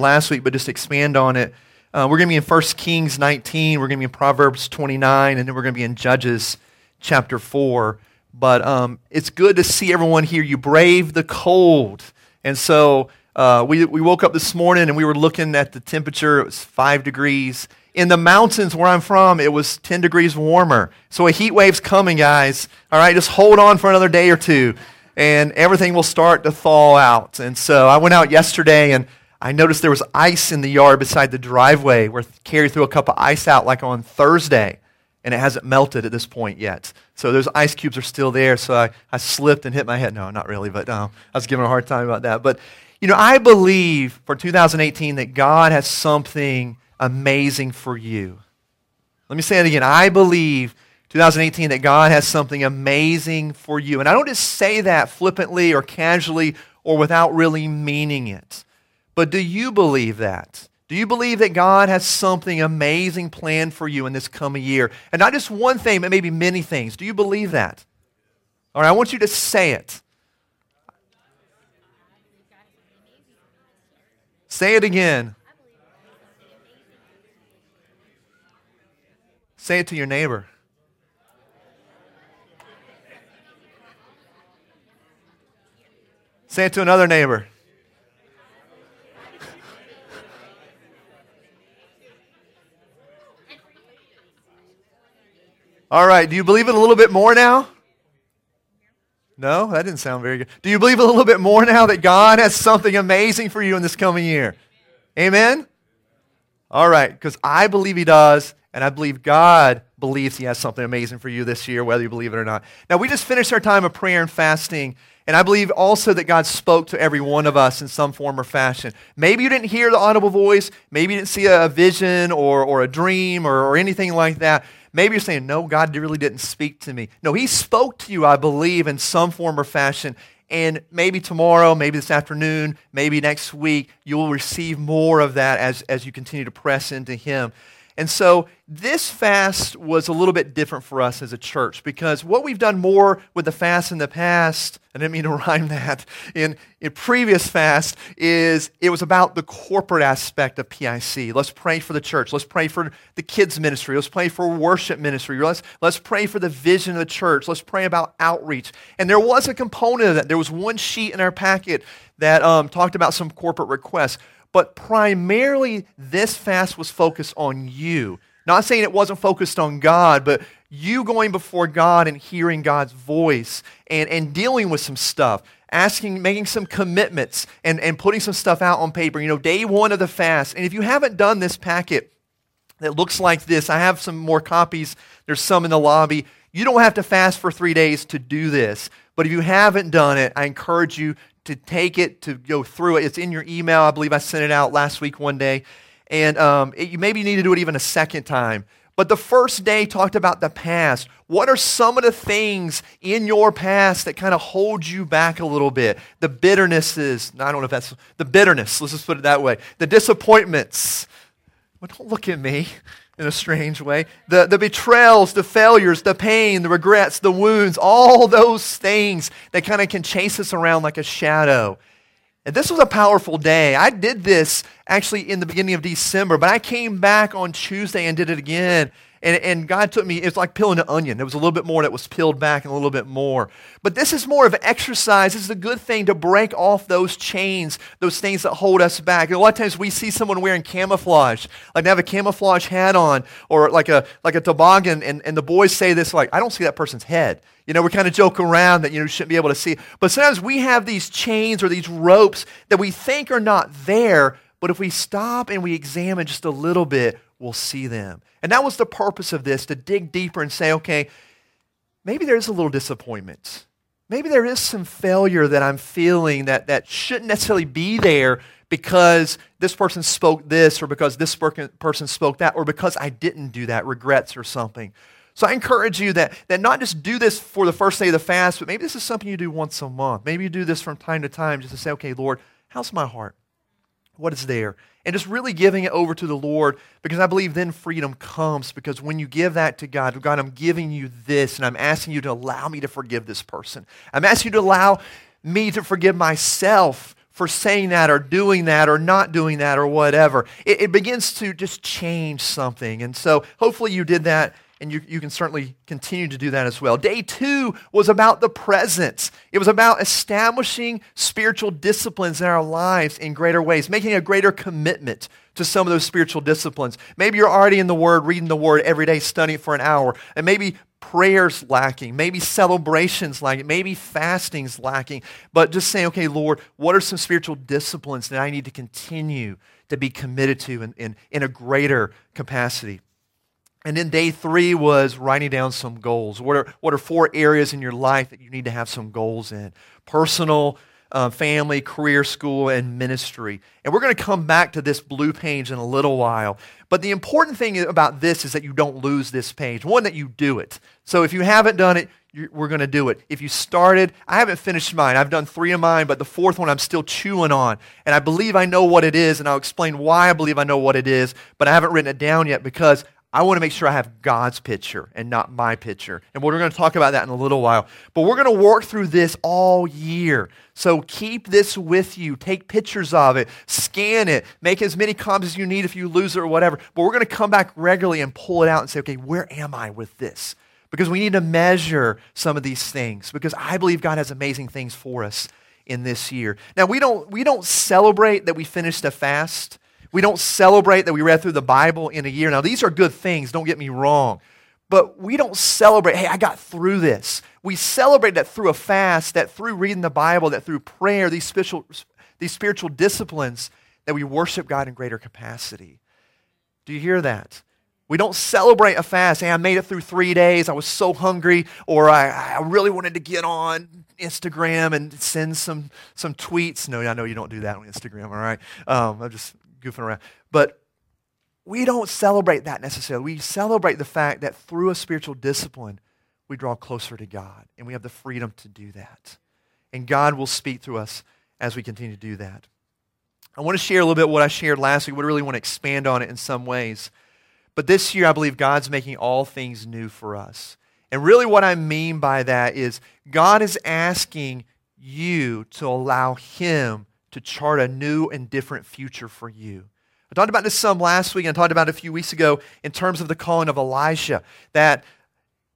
last week, but just expand on it. Uh, we're going to be in 1 Kings 19, we're going to be in Proverbs 29, and then we're going to be in Judges chapter 4. But um, it's good to see everyone here. You brave the cold. And so uh, we, we woke up this morning and we were looking at the temperature. It was five degrees. In the mountains where I'm from, it was 10 degrees warmer. So a heat wave's coming, guys. All right, just hold on for another day or two, and everything will start to thaw out. And so I went out yesterday and I noticed there was ice in the yard beside the driveway where Carrie threw a cup of ice out like on Thursday, and it hasn't melted at this point yet. So those ice cubes are still there. So I, I slipped and hit my head. No, not really, but no, I was giving a hard time about that. But, you know, I believe for 2018 that God has something amazing for you. Let me say it again. I believe 2018 that God has something amazing for you. And I don't just say that flippantly or casually or without really meaning it. But do you believe that? Do you believe that God has something amazing planned for you in this coming year? And not just one thing, but maybe many things. Do you believe that? All right, I want you to say it. Say it again. Say it to your neighbor. Say it to another neighbor. All right, do you believe it a little bit more now? No, that didn't sound very good. Do you believe a little bit more now that God has something amazing for you in this coming year? Amen? All right, because I believe He does, and I believe God believes He has something amazing for you this year, whether you believe it or not. Now, we just finished our time of prayer and fasting, and I believe also that God spoke to every one of us in some form or fashion. Maybe you didn't hear the audible voice, maybe you didn't see a vision or, or a dream or, or anything like that, Maybe you're saying, no, God really didn't speak to me. No, He spoke to you, I believe, in some form or fashion. And maybe tomorrow, maybe this afternoon, maybe next week, you'll receive more of that as, as you continue to press into Him. And so this fast was a little bit different for us as a church because what we've done more with the fast in the past, I didn't mean to rhyme that, in, in previous fast, is it was about the corporate aspect of PIC. Let's pray for the church. Let's pray for the kids' ministry. Let's pray for worship ministry. Let's, let's pray for the vision of the church. Let's pray about outreach. And there was a component of that. There was one sheet in our packet that um, talked about some corporate requests. But primarily, this fast was focused on you. Not saying it wasn't focused on God, but you going before God and hearing God's voice and, and dealing with some stuff, asking, making some commitments and, and putting some stuff out on paper. You know, day one of the fast. And if you haven't done this packet that looks like this, I have some more copies. There's some in the lobby. You don't have to fast for three days to do this. But if you haven't done it, I encourage you to take it, to go through it. It's in your email. I believe I sent it out last week one day. And um, it, you maybe need to do it even a second time. But the first day talked about the past. What are some of the things in your past that kind of hold you back a little bit? The bitternesses, I don't know if that's the bitterness, let's just put it that way. The disappointments. Well, don't look at me in a strange way. The, the betrayals, the failures, the pain, the regrets, the wounds, all those things that kind of can chase us around like a shadow. And this was a powerful day. I did this actually in the beginning of December, but I came back on Tuesday and did it again. And, and God took me, it's like peeling an onion. There was a little bit more that was peeled back and a little bit more. But this is more of an exercise. This is a good thing to break off those chains, those things that hold us back. And a lot of times we see someone wearing camouflage, like they have a camouflage hat on or like a, like a toboggan, and, and the boys say this like, I don't see that person's head. You know, we kind of joke around that, you know, you shouldn't be able to see. But sometimes we have these chains or these ropes that we think are not there, but if we stop and we examine just a little bit, we'll see them. And that was the purpose of this to dig deeper and say, okay, maybe there's a little disappointment. Maybe there is some failure that I'm feeling that, that shouldn't necessarily be there because this person spoke this or because this person spoke that or because I didn't do that, regrets or something. So I encourage you that, that not just do this for the first day of the fast, but maybe this is something you do once a month. Maybe you do this from time to time just to say, okay, Lord, how's my heart? What is there? and just really giving it over to the Lord because I believe then freedom comes because when you give that to God, God, I'm giving you this and I'm asking you to allow me to forgive this person. I'm asking you to allow me to forgive myself for saying that or doing that or not doing that or whatever. It, it begins to just change something. And so hopefully you did that and you, you can certainly continue to do that as well. Day two was about the presence. It was about establishing spiritual disciplines in our lives in greater ways, making a greater commitment to some of those spiritual disciplines. Maybe you're already in the Word, reading the Word every day, studying for an hour, and maybe prayers lacking, maybe celebrations lacking, maybe fasting's lacking, but just saying, okay, Lord, what are some spiritual disciplines that I need to continue to be committed to in, in, in a greater capacity? And then day three was writing down some goals. What are, what are four areas in your life that you need to have some goals in? Personal, uh, family, career, school, and ministry. And we're going to come back to this blue page in a little while. But the important thing about this is that you don't lose this page. One, that you do it. So if you haven't done it, we're going to do it. If you started, I haven't finished mine. I've done three of mine, but the fourth one I'm still chewing on. And I believe I know what it is, and I'll explain why I believe I know what it is, but I haven't written it down yet because I want to make sure I have God's picture and not my picture. And we're going to talk about that in a little while. But we're going to work through this all year. So keep this with you. Take pictures of it, scan it, make as many copies as you need if you lose it or whatever. But we're going to come back regularly and pull it out and say, okay, where am I with this? Because we need to measure some of these things because I believe God has amazing things for us in this year. Now, we don't, we don't celebrate that we finished a fast. We don't celebrate that we read through the Bible in a year. Now, these are good things, don't get me wrong. But we don't celebrate, hey, I got through this. We celebrate that through a fast, that through reading the Bible, that through prayer, these spiritual, these spiritual disciplines, that we worship God in greater capacity. Do you hear that? We don't celebrate a fast. Hey, I made it through three days. I was so hungry, or I, I really wanted to get on Instagram and send some, some tweets. No, I know you don't do that on Instagram, all right? Um, I'm just goofing around. But we don't celebrate that necessarily. We celebrate the fact that through a spiritual discipline, we draw closer to God, and we have the freedom to do that. And God will speak through us as we continue to do that. I want to share a little bit what I shared last week. We really want to expand on it in some ways. But this year, I believe God's making all things new for us. And really, what I mean by that is God is asking you to allow Him to chart a new and different future for you. I talked about this some last week, and I talked about it a few weeks ago in terms of the calling of Elisha, that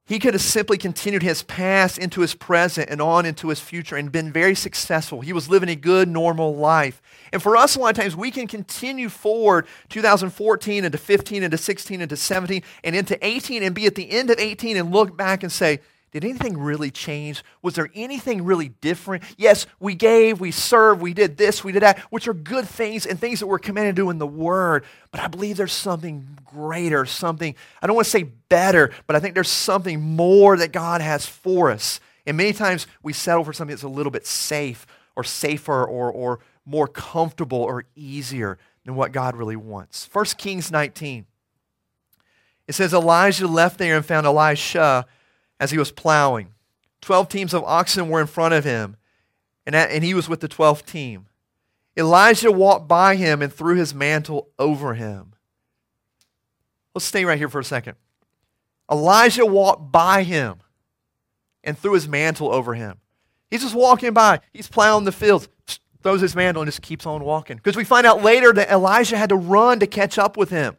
he could have simply continued his past into his present and on into his future and been very successful. He was living a good, normal life. And for us, a lot of times, we can continue forward 2014 into 15 into 16 into 17 and into 18 and be at the end of 18 and look back and say, did anything really change? Was there anything really different? Yes, we gave, we served, we did this, we did that, which are good things and things that we're commanded to do in the Word. But I believe there's something greater, something, I don't want to say better, but I think there's something more that God has for us. And many times we settle for something that's a little bit safe or safer or, or more comfortable or easier than what God really wants. 1 Kings 19. It says Elijah left there and found Elisha as he was plowing. Twelve teams of oxen were in front of him, and, and he was with the twelfth team. Elijah walked by him and threw his mantle over him. Let's stay right here for a second. Elijah walked by him and threw his mantle over him. He's just walking by. He's plowing the fields, throws his mantle, and just keeps on walking. Because we find out later that Elijah had to run to catch up with him.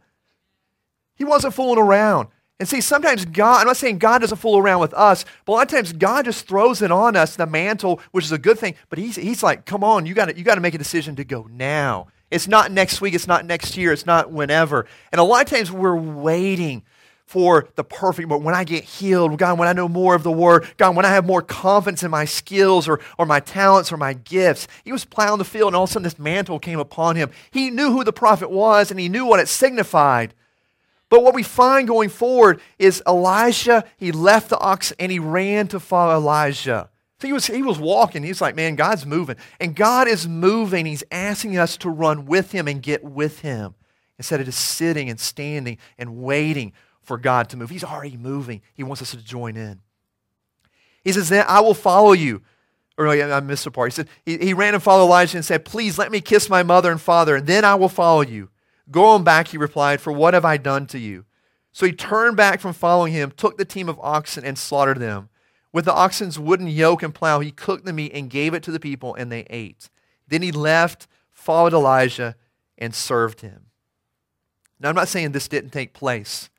He wasn't fooling around. And see, sometimes God, I'm not saying God doesn't fool around with us, but a lot of times God just throws it on us, the mantle, which is a good thing. But He's, he's like, come on, you got you to make a decision to go now. It's not next week, it's not next year, it's not whenever. And a lot of times we're waiting for the perfect moment. When I get healed, God, when I know more of the Word, God, when I have more confidence in my skills or, or my talents or my gifts. He was plowing the field, and all of a sudden this mantle came upon him. He knew who the prophet was, and he knew what it signified. But what we find going forward is Elisha, he left the ox and he ran to follow Elijah. So he was, he was walking. He's like, man, God's moving. And God is moving. He's asking us to run with him and get with him instead of just sitting and standing and waiting for God to move. He's already moving. He wants us to join in. He says, then I will follow you. Or I missed a part. He said, he, he ran and followed Elijah and said, please let me kiss my mother and father, and then I will follow you. Go on back, he replied, for what have I done to you? So he turned back from following him, took the team of oxen, and slaughtered them. With the oxen's wooden yoke and plow, he cooked the meat and gave it to the people, and they ate. Then he left, followed Elijah, and served him. Now, I'm not saying this didn't take place,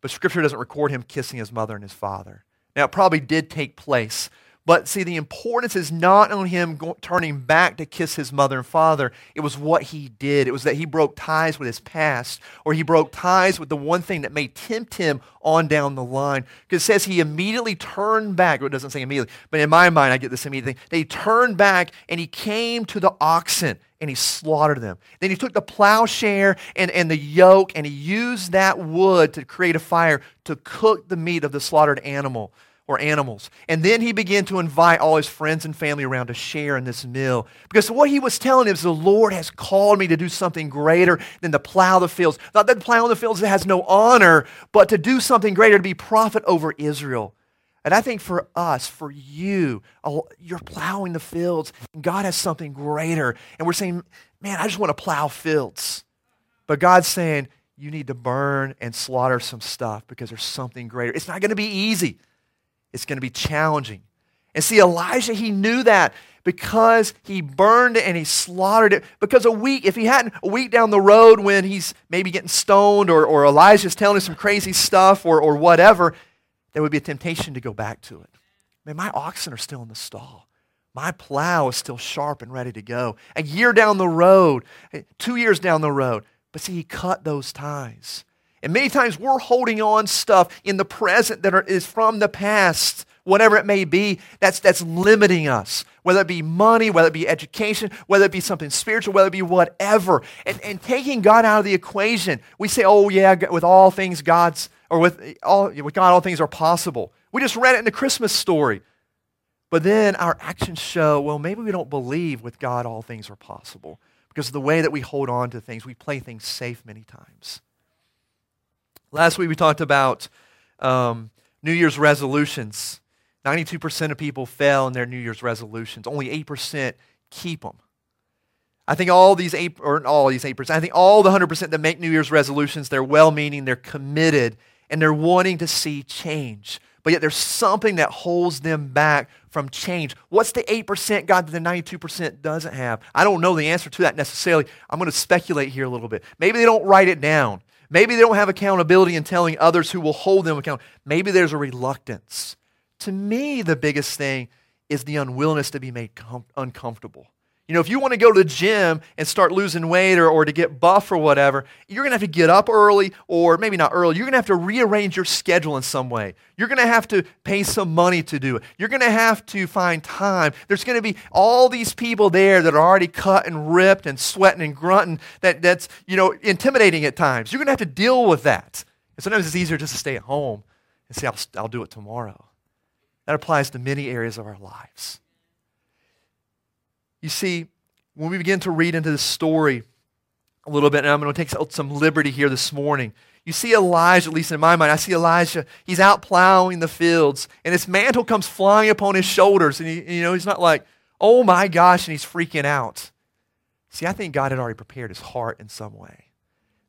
but Scripture doesn't record him kissing his mother and his father. Now, it probably did take place, but see, the importance is not on him go- turning back to kiss his mother and father. It was what he did. It was that he broke ties with his past, or he broke ties with the one thing that may tempt him on down the line. Because it says he immediately turned back. Well, it doesn't say immediately, but in my mind, I get this immediately. That he turned back and he came to the oxen and he slaughtered them. Then he took the plowshare and, and the yoke and he used that wood to create a fire to cook the meat of the slaughtered animal or animals. And then he began to invite all his friends and family around to share in this meal. Because what he was telling them is the Lord has called me to do something greater than to plow the fields. Not that plowing the fields has no honor, but to do something greater, to be prophet over Israel. And I think for us, for you, you're plowing the fields, God has something greater. And we're saying, man, I just want to plow fields. But God's saying, you need to burn and slaughter some stuff because there's something greater. It's not going to be easy. It's going to be challenging. And see, Elijah, he knew that because he burned it and he slaughtered it. Because a week, if he hadn't, a week down the road when he's maybe getting stoned or, or Elijah's telling him some crazy stuff or, or whatever, there would be a temptation to go back to it. Man, my oxen are still in the stall. My plow is still sharp and ready to go. A year down the road, eh, two years down the road. But see, he cut those ties. And many times we're holding on stuff in the present that are, is from the past, whatever it may be, that's, that's limiting us. Whether it be money, whether it be education, whether it be something spiritual, whether it be whatever. And, and taking God out of the equation, we say, oh, yeah, with all things God's, or with, all, with God, all things are possible. We just read it in the Christmas story. But then our actions show, well, maybe we don't believe with God all things are possible because of the way that we hold on to things. We play things safe many times. Last week we talked about um, New Year's resolutions. 92% of people fail in their New Year's resolutions. Only 8% keep them. I think all these 8 or all these 8%, I think all the 100% that make New Year's resolutions, they're well-meaning, they're committed, and they're wanting to see change. But yet there's something that holds them back from change. What's the 8% God that the 92% doesn't have? I don't know the answer to that necessarily. I'm going to speculate here a little bit. Maybe they don't write it down. Maybe they don't have accountability in telling others who will hold them accountable. Maybe there's a reluctance. To me, the biggest thing is the unwillingness to be made com- uncomfortable. You know, if you want to go to the gym and start losing weight or, or to get buff or whatever, you're going to have to get up early, or maybe not early. You're going to have to rearrange your schedule in some way. You're going to have to pay some money to do it. You're going to have to find time. There's going to be all these people there that are already cut and ripped and sweating and grunting that, that's, you know, intimidating at times. You're going to have to deal with that. And sometimes it's easier just to stay at home and say, I'll, I'll do it tomorrow. That applies to many areas of our lives. You see, when we begin to read into the story a little bit, and I'm going to take some liberty here this morning. You see Elijah, at least in my mind, I see Elijah, he's out plowing the fields, and his mantle comes flying upon his shoulders, and he, you know, he's not like, oh my gosh, and he's freaking out. See, I think God had already prepared his heart in some way.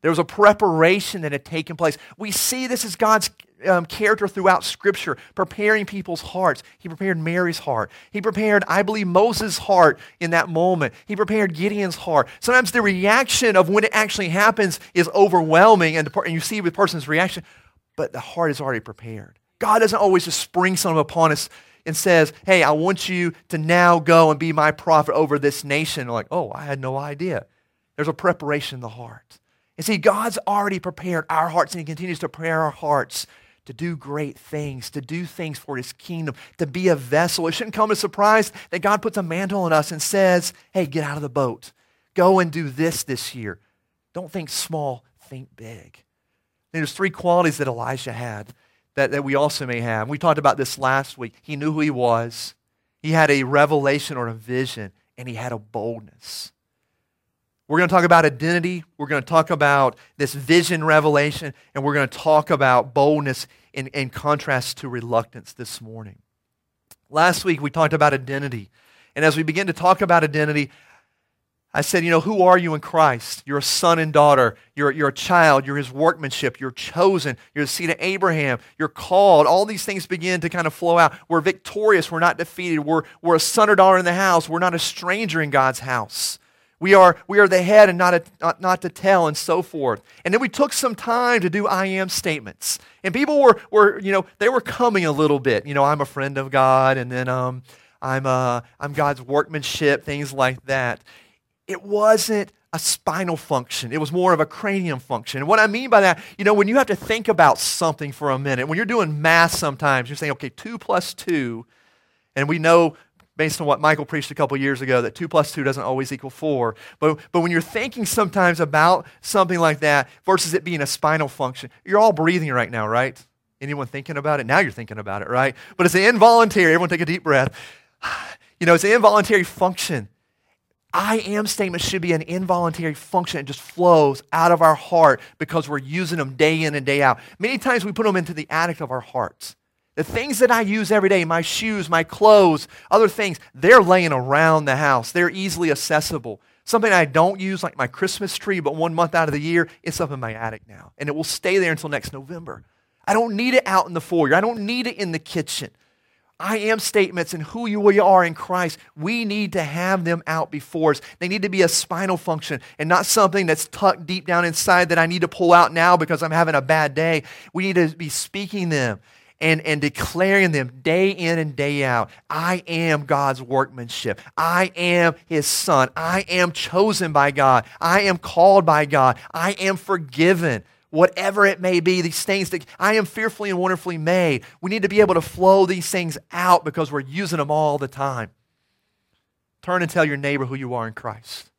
There was a preparation that had taken place. We see this as God's um, character throughout Scripture, preparing people's hearts. He prepared Mary's heart. He prepared, I believe, Moses' heart in that moment. He prepared Gideon's heart. Sometimes the reaction of when it actually happens is overwhelming, and, the, and you see the person's reaction, but the heart is already prepared. God doesn't always just spring something upon us and says, Hey, I want you to now go and be my prophet over this nation. Like, oh, I had no idea. There's a preparation in the heart. And see, God's already prepared our hearts, and He continues to prepare our hearts to do great things, to do things for his kingdom, to be a vessel. It shouldn't come as a surprise that God puts a mantle on us and says, hey, get out of the boat. Go and do this this year. Don't think small, think big. And there's three qualities that Elijah had that, that we also may have. We talked about this last week. He knew who he was, he had a revelation or a vision, and he had a boldness. We're going to talk about identity. We're going to talk about this vision revelation, and we're going to talk about boldness in, in contrast to reluctance this morning. Last week, we talked about identity. And as we begin to talk about identity, I said, you know, who are you in Christ? You're a son and daughter. You're, you're a child. You're his workmanship. You're chosen. You're the seed of Abraham. You're called. All these things begin to kind of flow out. We're victorious. We're not defeated. We're, we're a son or daughter in the house. We're not a stranger in God's house. We are, we are the head and not, a, not, not to tell and so forth. And then we took some time to do I am statements. And people were, were you know, they were coming a little bit. You know, I'm a friend of God and then um, I'm, uh, I'm God's workmanship, things like that it wasn't a spinal function. It was more of a cranium function. And what I mean by that, you know, when you have to think about something for a minute, when you're doing math sometimes, you're saying, okay, 2 plus 2, and we know based on what Michael preached a couple years ago that 2 plus 2 doesn't always equal 4. But, but when you're thinking sometimes about something like that versus it being a spinal function, you're all breathing right now, right? Anyone thinking about it? Now you're thinking about it, right? But it's an involuntary. Everyone take a deep breath. You know, it's an involuntary function. I am statement should be an involuntary function. It just flows out of our heart because we're using them day in and day out. Many times we put them into the attic of our hearts. The things that I use every day, my shoes, my clothes, other things, they're laying around the house. They're easily accessible. Something I don't use, like my Christmas tree, but one month out of the year, it's up in my attic now. And it will stay there until next November. I don't need it out in the foyer. I don't need it in the kitchen. I am statements and who you are in Christ, we need to have them out before us. They need to be a spinal function and not something that's tucked deep down inside that I need to pull out now because I'm having a bad day. We need to be speaking them and, and declaring them day in and day out. I am God's workmanship. I am his son. I am chosen by God. I am called by God. I am forgiven whatever it may be, these things that I am fearfully and wonderfully made. We need to be able to flow these things out because we're using them all the time. Turn and tell your neighbor who you are in Christ.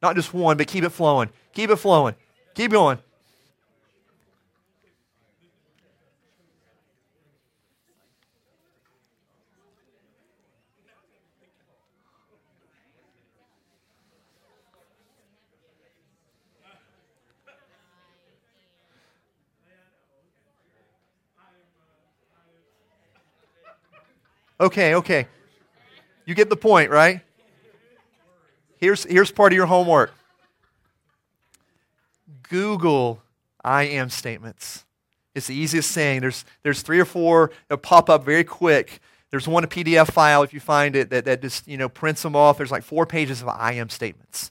Not just one, but keep it flowing. Keep it flowing. Keep going. Okay, okay. You get the point, right? Here's, here's part of your homework Google I am statements. It's the easiest thing. There's, there's three or four that pop up very quick. There's one PDF file if you find it that, that just you know prints them off. There's like four pages of I am statements.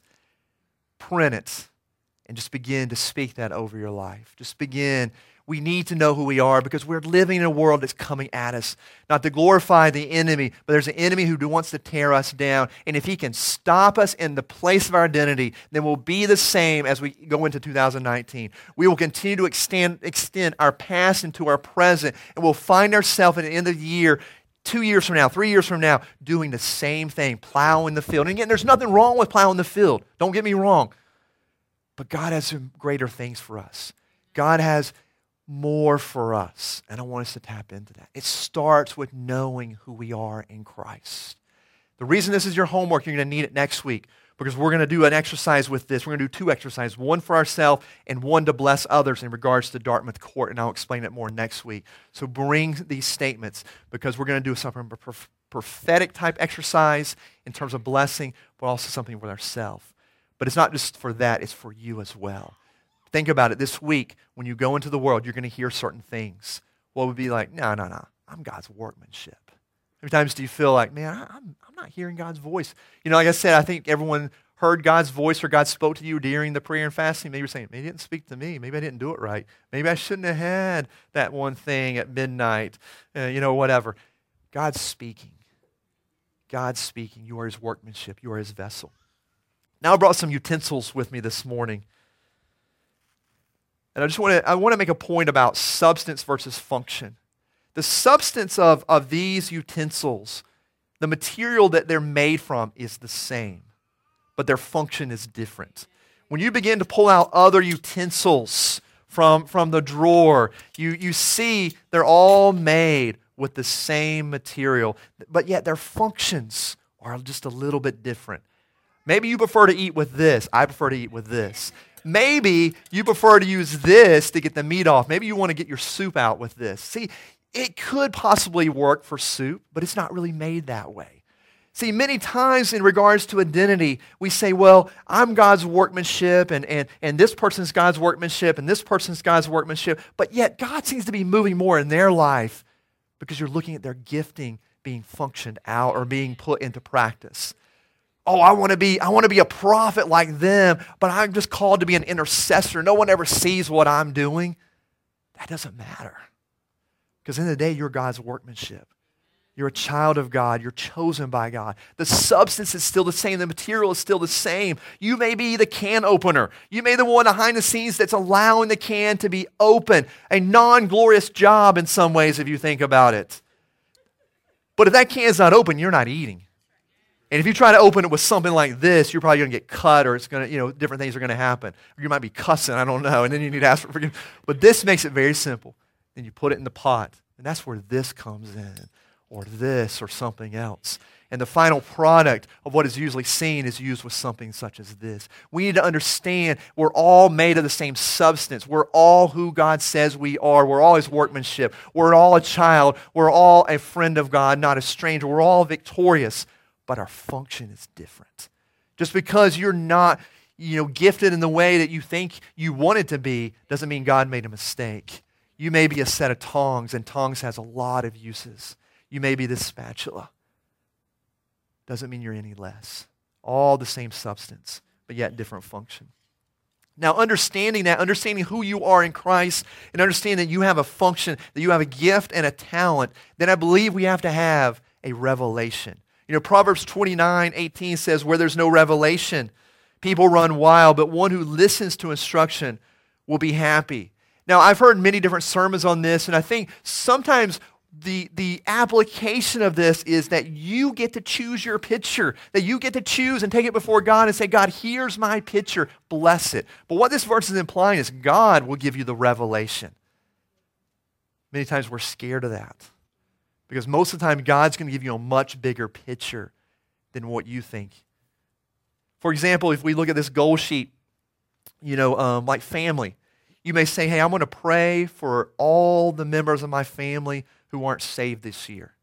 Print it and just begin to speak that over your life. Just begin we need to know who we are because we're living in a world that's coming at us. Not to glorify the enemy, but there's an enemy who wants to tear us down. And if he can stop us in the place of our identity, then we'll be the same as we go into 2019. We will continue to extend, extend our past into our present, and we'll find ourselves at the end of the year two years from now, three years from now, doing the same thing, plowing the field. And again, there's nothing wrong with plowing the field. Don't get me wrong. But God has some greater things for us. God has more for us. And I want us to tap into that. It starts with knowing who we are in Christ. The reason this is your homework, you're going to need it next week because we're going to do an exercise with this. We're going to do two exercises, one for ourselves and one to bless others in regards to Dartmouth Court, and I'll explain it more next week. So bring these statements because we're going to do something prophetic type exercise in terms of blessing, but also something with ourselves. But it's not just for that, it's for you as well. Think about it this week when you go into the world, you're going to hear certain things. What would be like, no, no, no, I'm God's workmanship. How many times do you feel like, man, I'm, I'm not hearing God's voice? You know, like I said, I think everyone heard God's voice or God spoke to you during the prayer and fasting. Maybe you're saying, maybe He didn't speak to me. Maybe I didn't do it right. Maybe I shouldn't have had that one thing at midnight, uh, you know, whatever. God's speaking. God's speaking. You are His workmanship. You are His vessel. Now, I brought some utensils with me this morning. And I just want to, I want to make a point about substance versus function. The substance of, of these utensils, the material that they're made from is the same, but their function is different. When you begin to pull out other utensils from, from the drawer, you, you see they're all made with the same material, but yet their functions are just a little bit different. Maybe you prefer to eat with this. I prefer to eat with this. Maybe you prefer to use this to get the meat off. Maybe you want to get your soup out with this. See, it could possibly work for soup, but it's not really made that way. See, many times in regards to identity, we say, well, I'm God's workmanship, and, and, and this person's God's workmanship, and this person's God's workmanship. But yet, God seems to be moving more in their life because you're looking at their gifting being functioned out or being put into practice. Oh, I want to be I want to be a prophet like them, but I'm just called to be an intercessor. No one ever sees what I'm doing. That doesn't matter. Because in the, the day, you're God's workmanship. You're a child of God. You're chosen by God. The substance is still the same. The material is still the same. You may be the can opener. You may be the one behind the scenes that's allowing the can to be open. A non glorious job in some ways, if you think about it. But if that can's not open, you're not eating. And if you try to open it with something like this, you're probably going to get cut or it's going to, you know, different things are going to happen. Or you might be cussing, I don't know, and then you need to ask for forgiveness. But this makes it very simple. Then you put it in the pot. And that's where this comes in or this or something else. And the final product of what is usually seen is used with something such as this. We need to understand we're all made of the same substance. We're all who God says we are. We're all His workmanship. We're all a child. We're all a friend of God, not a stranger. We're all victorious, but our function is different. Just because you're not you know, gifted in the way that you think you wanted to be doesn't mean God made a mistake. You may be a set of tongs, and tongs has a lot of uses. You may be this spatula. Doesn't mean you're any less. All the same substance, but yet different function. Now, understanding that, understanding who you are in Christ, and understanding that you have a function, that you have a gift and a talent, then I believe we have to have a revelation. You know, Proverbs 29 18 says, Where there's no revelation, people run wild, but one who listens to instruction will be happy. Now, I've heard many different sermons on this, and I think sometimes the, the application of this is that you get to choose your picture, that you get to choose and take it before God and say, God, here's my picture, bless it. But what this verse is implying is God will give you the revelation. Many times we're scared of that because most of the time God's going to give you a much bigger picture than what you think. For example, if we look at this goal sheet, you know, um, like family, you may say, hey, I'm going to pray for all the members of my family who aren't saved this year.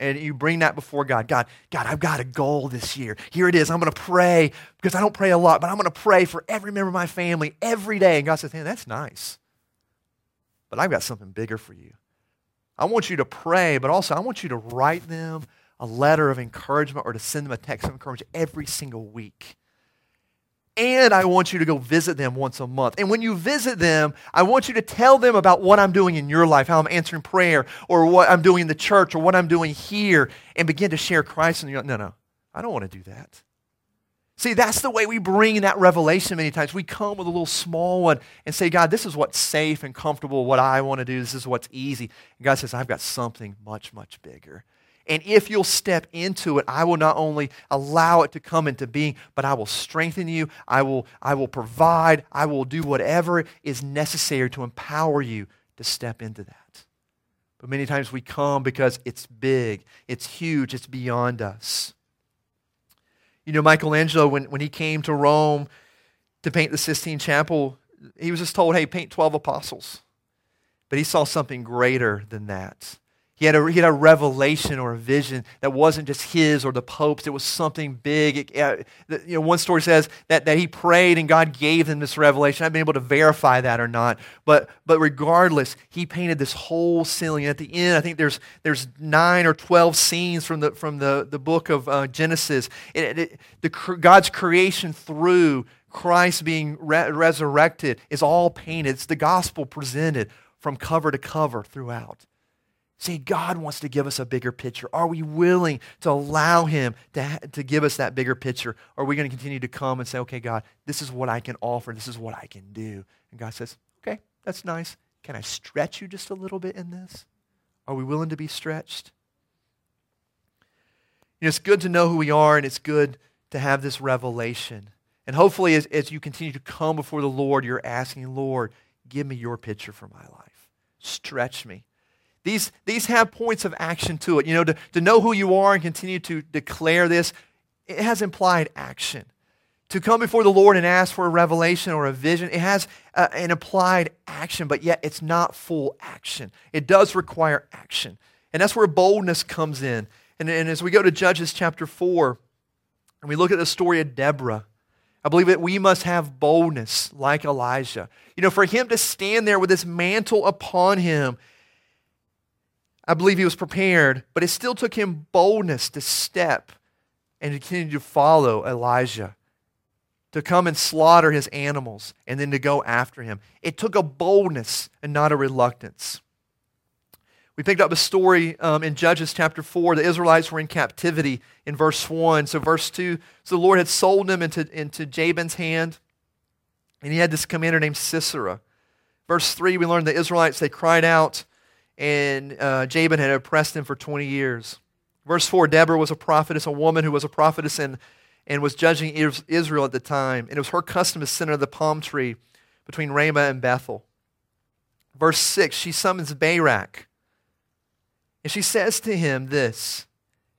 And you bring that before God. God, God, I've got a goal this year. Here it is. I'm going to pray because I don't pray a lot, but I'm going to pray for every member of my family every day. And God says, hey, that's nice. But I've got something bigger for you. I want you to pray, but also I want you to write them a letter of encouragement or to send them a text of encouragement every single week and I want you to go visit them once a month. And when you visit them, I want you to tell them about what I'm doing in your life, how I'm answering prayer, or what I'm doing in the church, or what I'm doing here, and begin to share Christ. And you're like, no, no, I don't want to do that. See, that's the way we bring that revelation many times. We come with a little small one and say, God, this is what's safe and comfortable, what I want to do. This is what's easy. And God says, I've got something much, much bigger. And if you'll step into it, I will not only allow it to come into being, but I will strengthen you. I will, I will provide. I will do whatever is necessary to empower you to step into that. But many times we come because it's big, it's huge, it's beyond us. You know, Michelangelo, when, when he came to Rome to paint the Sistine Chapel, he was just told, hey, paint 12 apostles. But he saw something greater than that. He had, a, he had a revelation or a vision that wasn't just his or the Pope's. It was something big. It, uh, you know, one story says that, that he prayed and God gave him this revelation. I've been able to verify that or not. But, but regardless, he painted this whole ceiling. And at the end, I think there's, there's nine or 12 scenes from the, from the, the book of uh, Genesis. It, it, the, God's creation through Christ being re- resurrected is all painted. It's the gospel presented from cover to cover throughout. See, God wants to give us a bigger picture. Are we willing to allow Him to, to give us that bigger picture? Or are we going to continue to come and say, okay, God, this is what I can offer, this is what I can do? And God says, okay, that's nice. Can I stretch you just a little bit in this? Are we willing to be stretched? You know, it's good to know who we are, and it's good to have this revelation. And hopefully, as, as you continue to come before the Lord, you're asking, Lord, give me your picture for my life. Stretch me. These, these have points of action to it. You know, to, to know who you are and continue to declare this, it has implied action. To come before the Lord and ask for a revelation or a vision, it has uh, an implied action, but yet it's not full action. It does require action. And that's where boldness comes in. And, and as we go to Judges chapter 4, and we look at the story of Deborah, I believe that we must have boldness like Elijah. You know, for him to stand there with this mantle upon him, I believe he was prepared, but it still took him boldness to step and to continue to follow Elijah, to come and slaughter his animals, and then to go after him. It took a boldness and not a reluctance. We picked up a story um, in Judges chapter 4. The Israelites were in captivity in verse 1. So, verse 2 so the Lord had sold them into, into Jabin's hand, and he had this commander named Sisera. Verse 3, we learned the Israelites, they cried out, and uh, Jabin had oppressed him for 20 years. Verse 4 Deborah was a prophetess, a woman who was a prophetess and, and was judging Israel at the time. And it was her custom to sit under the palm tree between Ramah and Bethel. Verse 6 She summons Barak and she says to him this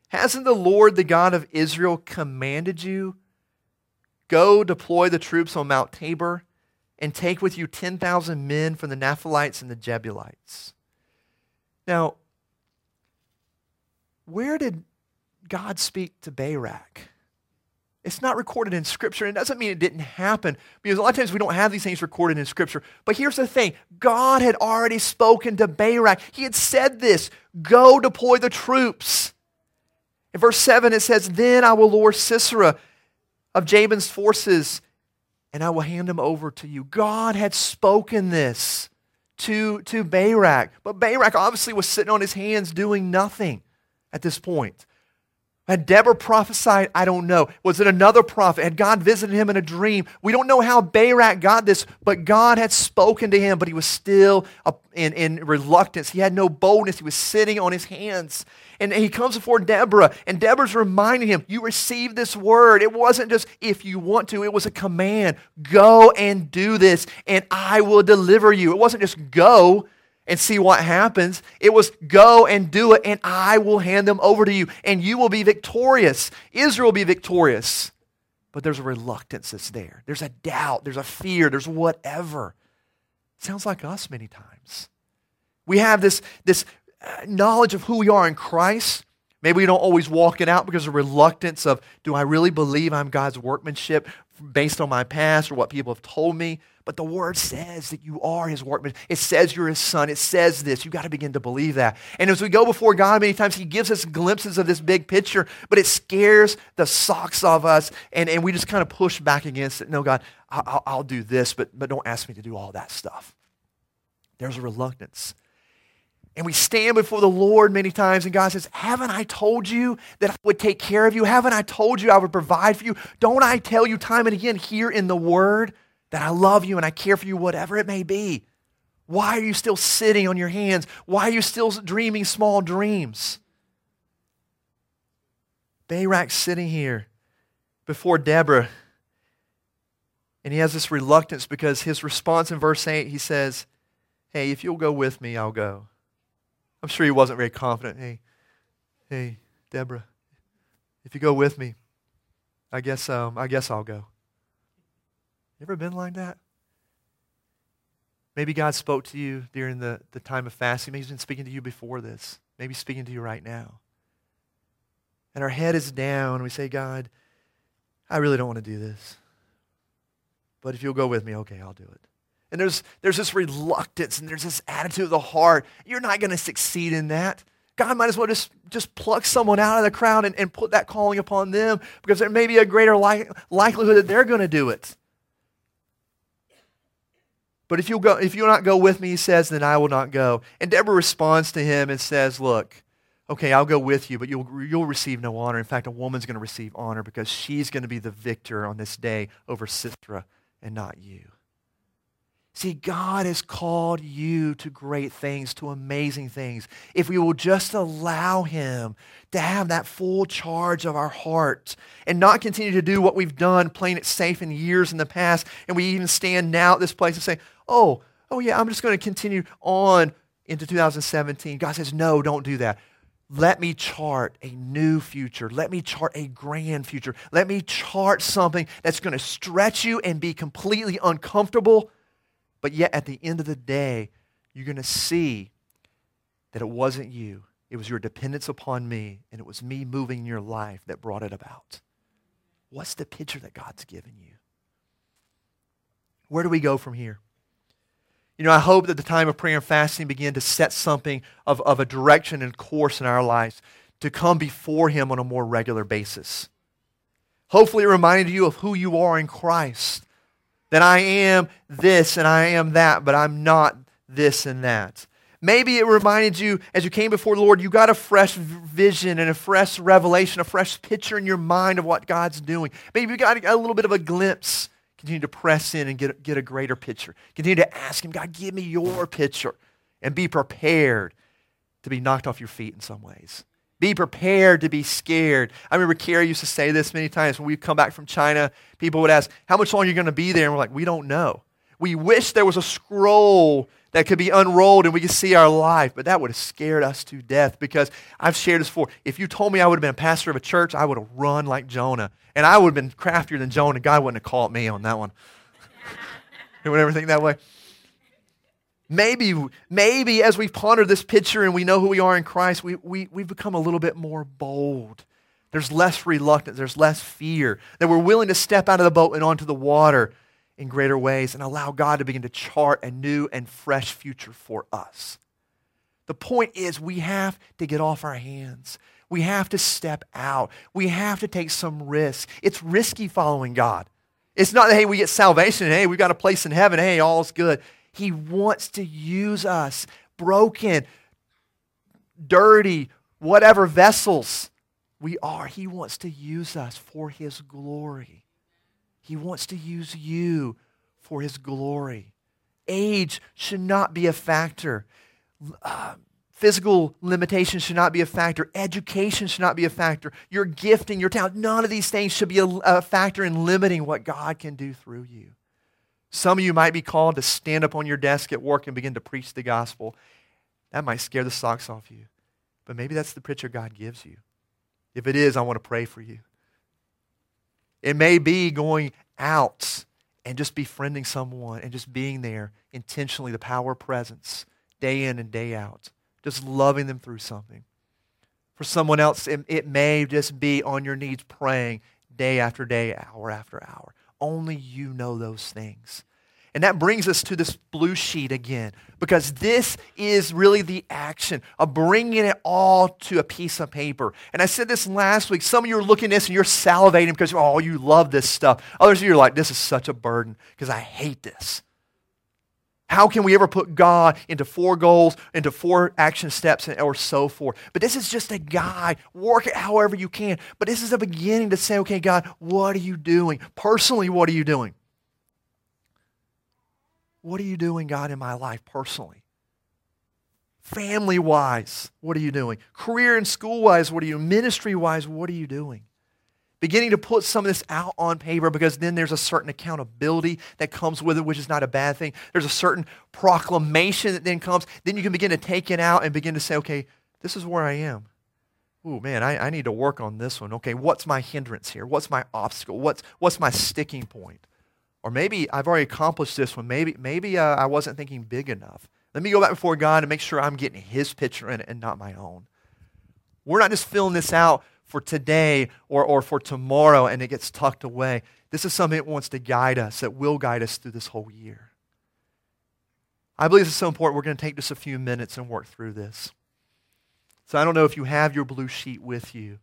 Hasn't the Lord, the God of Israel, commanded you? Go deploy the troops on Mount Tabor and take with you 10,000 men from the Naphtalites and the Jebusites. Now, where did God speak to Barak? It's not recorded in Scripture. And it doesn't mean it didn't happen because a lot of times we don't have these things recorded in Scripture. But here's the thing God had already spoken to Barak. He had said this go deploy the troops. In verse 7, it says, Then I will lure Sisera of Jabin's forces, and I will hand him over to you. God had spoken this to, to Barak. But Barak obviously was sitting on his hands doing nothing at this point. Had Deborah prophesied? I don't know. Was it another prophet? Had God visited him in a dream? We don't know how Barak got this, but God had spoken to him, but he was still in, in reluctance. He had no boldness. He was sitting on his hands. And he comes before Deborah, and Deborah's reminding him, You received this word. It wasn't just if you want to, it was a command. Go and do this, and I will deliver you. It wasn't just go and see what happens. It was go and do it, and I will hand them over to you, and you will be victorious. Israel will be victorious. But there's a reluctance that's there. There's a doubt. There's a fear. There's whatever. Sounds like us many times. We have this, this knowledge of who we are in Christ. Maybe we don't always walk it out because of reluctance of, do I really believe I'm God's workmanship based on my past or what people have told me? But the word says that you are his workman. It says you're his son. It says this. You've got to begin to believe that. And as we go before God, many times he gives us glimpses of this big picture, but it scares the socks off us, and, and we just kind of push back against it. No, God, I'll, I'll do this, but, but don't ask me to do all that stuff. There's a reluctance. And we stand before the Lord many times, and God says, Haven't I told you that I would take care of you? Haven't I told you I would provide for you? Don't I tell you time and again here in the Word that I love you and I care for you, whatever it may be. Why are you still sitting on your hands? Why are you still dreaming small dreams? Barak's sitting here before Deborah, and he has this reluctance because his response in verse 8, he says, Hey, if you'll go with me, I'll go. I'm sure he wasn't very confident. Hey, hey, Deborah, if you go with me, I guess, um, I guess I'll go. You ever been like that? Maybe God spoke to you during the, the time of fasting. Maybe He's been speaking to you before this. Maybe speaking to you right now. And our head is down, and we say, God, I really don't want to do this. But if you'll go with me, okay, I'll do it. And there's, there's this reluctance and there's this attitude of the heart. You're not going to succeed in that. God might as well just, just pluck someone out of the crowd and, and put that calling upon them because there may be a greater li- likelihood that they're going to do it. But if you'll, go, if you'll not go with me, he says, then I will not go. And Deborah responds to him and says, Look, okay, I'll go with you, but you'll, you'll receive no honor. In fact, a woman's going to receive honor because she's going to be the victor on this day over Sisera and not you. See, God has called you to great things, to amazing things. If we will just allow Him to have that full charge of our heart and not continue to do what we've done, playing it safe in years in the past, and we even stand now at this place and say, oh, oh yeah, I'm just going to continue on into 2017. God says, no, don't do that. Let me chart a new future. Let me chart a grand future. Let me chart something that's going to stretch you and be completely uncomfortable but yet, at the end of the day, you're going to see that it wasn't you, It was your dependence upon me, and it was me moving your life that brought it about. What's the picture that God's given you? Where do we go from here? You know, I hope that the time of prayer and fasting begin to set something of, of a direction and course in our lives to come before Him on a more regular basis. Hopefully, it reminded you of who you are in Christ. That I am this and I am that, but I'm not this and that. Maybe it reminded you as you came before the Lord, you got a fresh vision and a fresh revelation, a fresh picture in your mind of what God's doing. Maybe you got a little bit of a glimpse. Continue to press in and get, get a greater picture. Continue to ask Him, God, give me your picture. And be prepared to be knocked off your feet in some ways. Be prepared to be scared. I remember Carrie used to say this many times when we'd come back from China. People would ask, How much longer are you going to be there? And we're like, We don't know. We wish there was a scroll that could be unrolled and we could see our life. But that would have scared us to death because I've shared this before. If you told me I would have been a pastor of a church, I would have run like Jonah. And I would have been craftier than Jonah. God wouldn't have called me on that one. you would ever think that way? Maybe, maybe as we ponder this picture and we know who we are in Christ, we, we, we've become a little bit more bold. There's less reluctance, there's less fear, that we're willing to step out of the boat and onto the water in greater ways and allow God to begin to chart a new and fresh future for us. The point is, we have to get off our hands. We have to step out. We have to take some risk. It's risky following God. It's not that, hey, we get salvation and, hey, we've got a place in heaven. Hey, all's good. He wants to use us, broken, dirty, whatever vessels we are. He wants to use us for His glory. He wants to use you for His glory. Age should not be a factor. Uh, physical limitations should not be a factor. Education should not be a factor. Your gifting, your talent, none of these things should be a, a factor in limiting what God can do through you. Some of you might be called to stand up on your desk at work and begin to preach the gospel. That might scare the socks off you. But maybe that's the picture God gives you. If it is, I want to pray for you. It may be going out and just befriending someone and just being there intentionally, the power of presence, day in and day out, just loving them through something. For someone else, it, it may just be on your knees praying day after day, hour after hour. Only you know those things. And that brings us to this blue sheet again, because this is really the action of bringing it all to a piece of paper. And I said this last week. Some of you are looking at this and you're salivating because, oh, you love this stuff. Others of you are like, this is such a burden because I hate this. How can we ever put God into four goals, into four action steps, or so forth? But this is just a guide. Work it however you can. But this is a beginning to say, okay, God, what are you doing? Personally, what are you doing? What are you doing, God, in my life personally? Family wise, what are you doing? Career and school wise, what are you? Ministry wise, what are you doing? Beginning to put some of this out on paper because then there's a certain accountability that comes with it, which is not a bad thing. There's a certain proclamation that then comes. Then you can begin to take it out and begin to say, okay, this is where I am. Oh man, I, I need to work on this one. Okay, what's my hindrance here? What's my obstacle? What's, what's my sticking point? Or maybe I've already accomplished this one. Maybe, maybe uh, I wasn't thinking big enough. Let me go back before God and make sure I'm getting His picture in it and not my own. We're not just filling this out for today or, or for tomorrow and it gets tucked away. This is something that wants to guide us, that will guide us through this whole year. I believe this is so important. We're going to take just a few minutes and work through this. So I don't know if you have your blue sheet with you.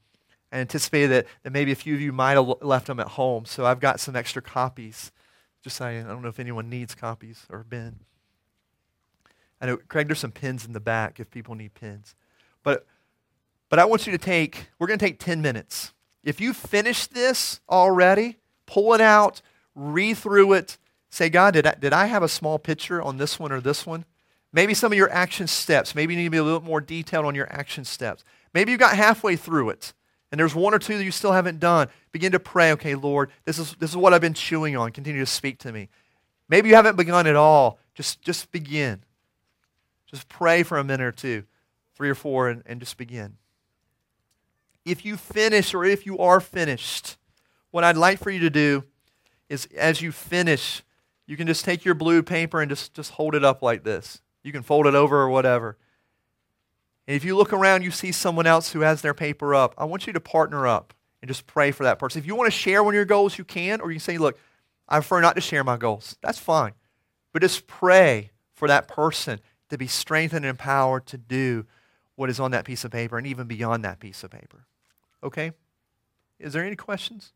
I anticipated that, that maybe a few of you might have left them at home. So I've got some extra copies just saying, I don't know if anyone needs copies or Ben. I know, Craig, there's some pins in the back if people need pins. But, but I want you to take, we're going to take 10 minutes. If you finish this already, pull it out, read through it, say, God, did I, did I have a small picture on this one or this one? Maybe some of your action steps. Maybe you need to be a little more detailed on your action steps. Maybe you got halfway through it and there's one or two that you still haven't done, begin to pray, okay, Lord, this is, this is what I've been chewing on. Continue to speak to me. Maybe you haven't begun at all. Just, just begin. Just pray for a minute or two, three or four, and, and just begin. If you finish or if you are finished, what I'd like for you to do is as you finish, you can just take your blue paper and just, just hold it up like this. You can fold it over or whatever. And if you look around, you see someone else who has their paper up. I want you to partner up and just pray for that person. If you want to share one of your goals, you can, or you can say, look, I prefer not to share my goals. That's fine. But just pray for that person to be strengthened and empowered to do what is on that piece of paper and even beyond that piece of paper. Okay? Is there any questions?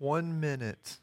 One minute.